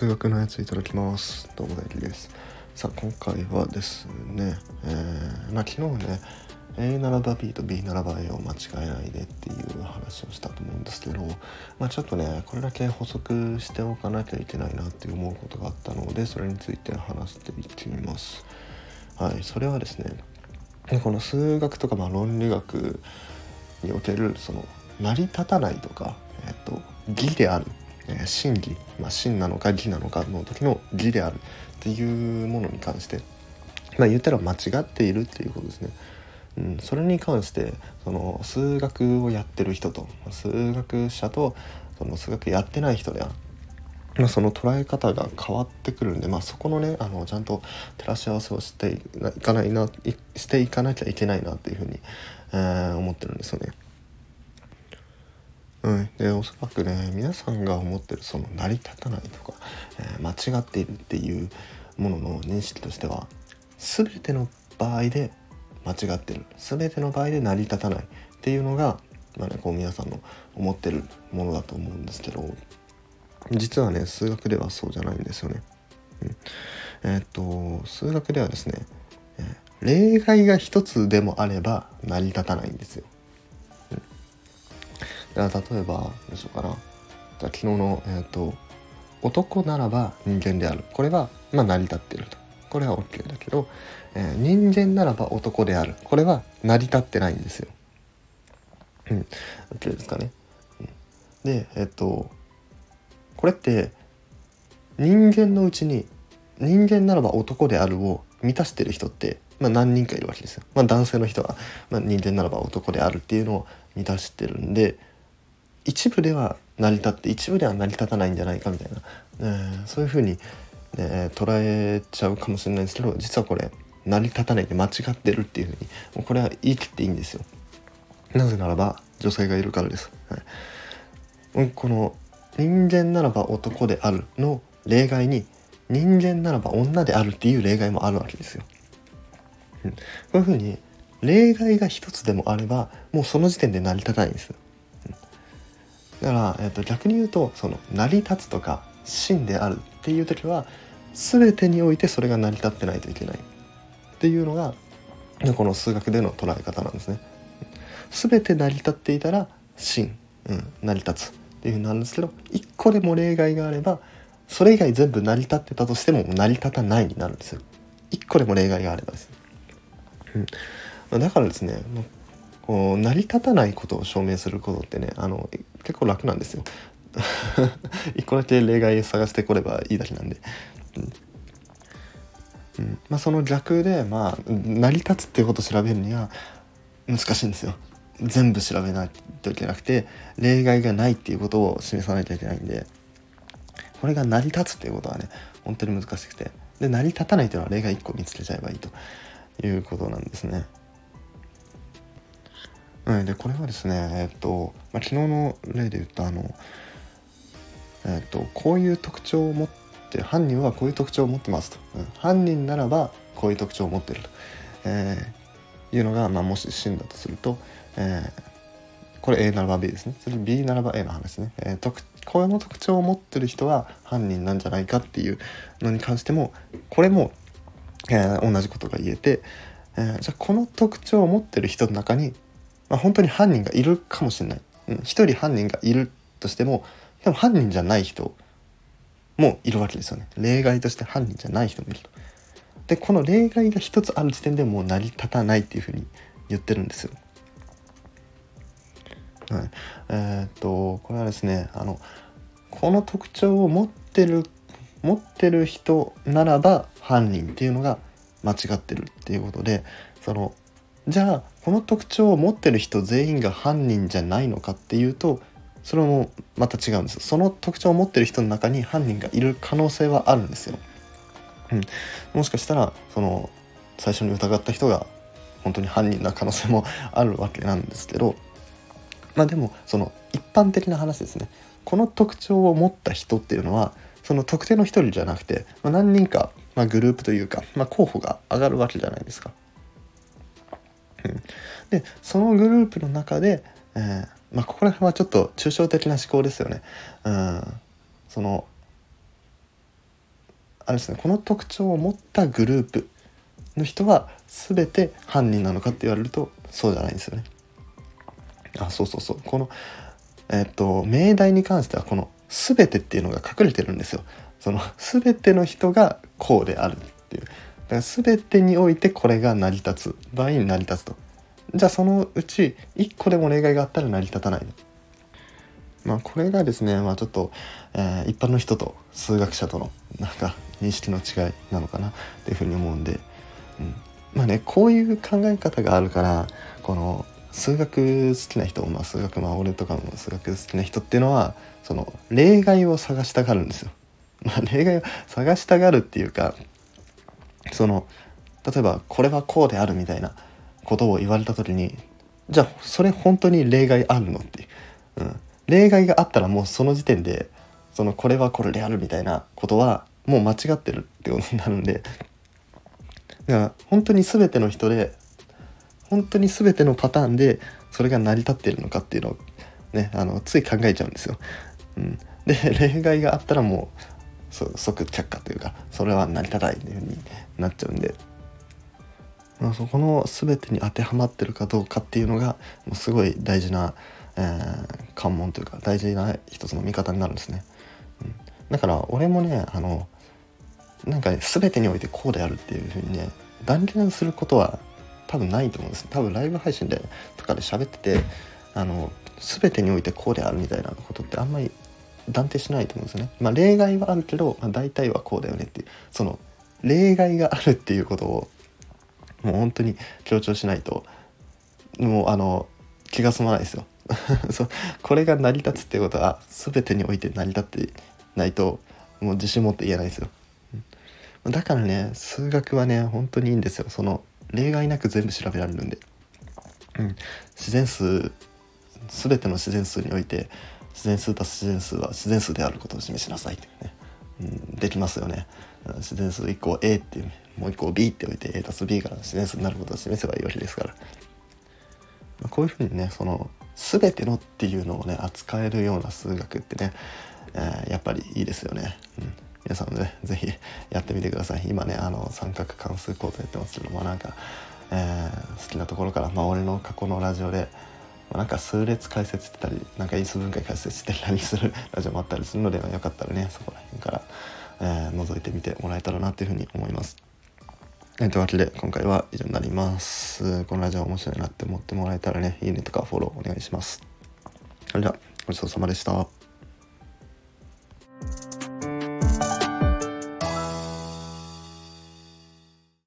数学のやついただきます。どうも大輝です。さあ今回はですね、えー、まあ昨日ね A ならば B と B ならば A を間違えないでっていう話をしたと思うんですけど、まあ、ちょっとねこれだけ補足しておかなきゃいけないなって思うことがあったのでそれについて話していきます。はいそれはですねこの数学とかまあ論理学におけるその成り立たないとか、えっと、義であるえ真偽、まあ、真なのか義なのかの時の義であるっていうものに関して、まあ、言ったら間違っているっていうことですね。うん、それに関してその数学をやってる人と数学者とその数学やってない人では、まあ、その捉え方が変わってくるんで、まあ、そこのねあのちゃんと照らし合わせをしていかないなしていかなきゃいけないなっていうふうに、えー、思ってるんですよね。でおそらくね皆さんが思ってるその成り立たないとか、えー、間違っているっていうものの認識としては全ての場合で間違ってる全ての場合で成り立たないっていうのが、まあね、こう皆さんの思ってるものだと思うんですけど実はね数学ではそうじゃないんですよね。うん、えー、っと数学ではですね、えー、例外が一つでもあれば成り立たないんですよ。だから例えばどうしようかな？じゃ昨日のえ、ー、と男ならば人間であるこれはまあ成り立っているとこれは OK だけど、えー、人間ならば男であるこれは成り立ってないんですよ。うん OK ですかね？うん、でえっ、ー、とこれって人間のうちに人間ならば男であるを満たしてる人って、まあ、何人かいるわけですよ。まあ、男性の人は、まあ、人間ならば男であるっていうのを満たしてるんで一部では成り立って一部では成り立たないんじゃないかみたいな、えー、そういうふうに、ね、捉えちゃうかもしれないですけど実はこれ成り立たないで間違ってるっていうふうにもうこれは言い切っていいんですよ。なぜならば女性がいるからです。はい、この人間ならば男であるの例外に人間ならば女であるっていう例外もあるわけですよ。うん、こういうふうに例外が一つでもあればもうその時点で成り立たないんです。だから、えー、と逆に言うとその成り立つとか真であるっていう時は全てにおいてそれが成り立ってないといけない。っていうのがこの数学での捉え方なんですね。全て成り立っていたら真、うん、成り立つ。っていうふうになるんですけど一個でも例外があればそれ以外全部成り立ってたとしても成り立たないになるんですよ。一個でも例外があればです、うん、だからですねこう成り立たないことを証明することってねあの結構楽なんですよ。一個だけ例外探してこればいいだけなんで。うんうんまあ、その逆で、まあ、成り立つっていうことを調べるには難しいんですよ。全部調べないといけなくて例外がないっていうことを示さないといけないんでこれが成り立つっていうことはね本当に難しくてで成り立たないというのは例外1個見つけちゃえばいいということなんですね。うん、でこれはですねえっと、まあ、昨日の例で言ったあのえっとこういう特徴を持って犯人はこういう特徴を持ってますと、うん、犯人ならばこういう特徴を持ってると、えー、いうのが、まあ、もし真だとすると、えー、これ A ならば B ですね。それ B ならば A の話ですね、えー、特この特徴を持ってる人は犯人なんじゃないかっていうのに関してもこれも、えー、同じことが言えて、えー、じゃあこの特徴を持ってる人の中にまあ、本当に犯人がいるかもしれない。うん、一人犯人がいるとしても、でも犯人じゃない人もいるわけですよね。例外として犯人じゃない人もいると。で、この例外が一つある時点でもう成り立たないっていうふうに言ってるんですよ。はい。えー、っと、これはですね、あの、この特徴を持ってる、持ってる人ならば犯人っていうのが間違ってるっていうことで、その、じゃあこの特徴を持ってる人全員が犯人じゃないのかっていうとそれもまた違うんですその特徴を持ってる人の中に犯人がいる可能性はあるんですよ。うん、もしかしたらその最初に疑った人が本当に犯人な可能性もあるわけなんですけどまあでもその一般的な話ですねこの特徴を持った人っていうのはその特定の一人じゃなくて、まあ、何人か、まあ、グループというか、まあ、候補が上がるわけじゃないですか。でそのグループの中で、えー、まあ、ここら辺はちょっと抽象的な思考ですよね。うん、そのあれですねこの特徴を持ったグループの人は全て犯人なのかって言われるとそうじゃないんですよね。あそうそうそうこのえっと命題に関してはこの「全て」っていうのが隠れてるんですよ。その全ての人がこうであるっていう。だから全てにおいてこれが成り立つ場合に成り立つと。じゃあそのうち1個でも例外があったら成り立たないまあこれがですね、まあ、ちょっと、えー、一般の人と数学者とのなんか認識の違いなのかなっていうふうに思うんで、うん、まあねこういう考え方があるからこの数学好きな人、まあ、数学まあ俺とかも数学好きな人っていうのはその例外を探したがるんですよ。まあ、例外を探したがるっていうかその例えばこれはこうであるみたいなことを言われた時にじゃあそれ本当に例外あるのっていう、ん、例外があったらもうその時点でそのこれはこれであるみたいなことはもう間違ってるってことになるんで。だから本当に全ての人で本当に全てのパターンでそれが成り立ってるのかっていうのをねあのつい考えちゃうんですよ。うん、で例外があったらもう即却下というかそれは成り立たないっていう風になっちゃうんで、まあ、そこの全てに当てはまってるかどうかっていうのがもうすごい大事な、えー、関門というか大事な一つの見方になるんですね。うん、だから俺もねあのなんか、ね、全てにおいてこうであるっていう風にね断言することは多分ないと思うんです多分ライブ配信でとかで喋っててあの全てにおいてこうであるみたいなことってあんまり断定しないと思うんですよね。まあ、例外はあるけど、まあ、大体はこうだよねっていうその例外があるっていうことをもう本当に強調しないともうあの気が済まないですよ。そうこれが成り立つっていうことは全てにおいて成り立ってないともう自信持って言えないですよ。だからね数学はね本当にいいんですよ。その例外なく全部調べられるんで。うん、自然数全ての自然数において自然数足す自然数は自然数であることを示しなさいってね、うん、できますよね。自然数1個 A っていうもう1個 B っておいて A 足す B が自然数になることを示せばいいわけですから、まあ、こういうふうにねその全てのっていうのをね扱えるような数学ってね、えー、やっぱりいいですよね、うん、皆さんもね是非やってみてください。今ねあの三角関数コードやってますけどもなんか、えー、好きなところからまあ俺の過去のラジオでなんか数列解説してたりなんか因数分解解説してたりするラジオもあったりするのでよかったらねそこら辺から、えー、覗いてみてもらえたらなというふうに思います。えー、というわけで今回は以上になります。このラジオ面白いなって思ってもらえたらねいいねとかフォローお願いします。それではごちそうさまでした。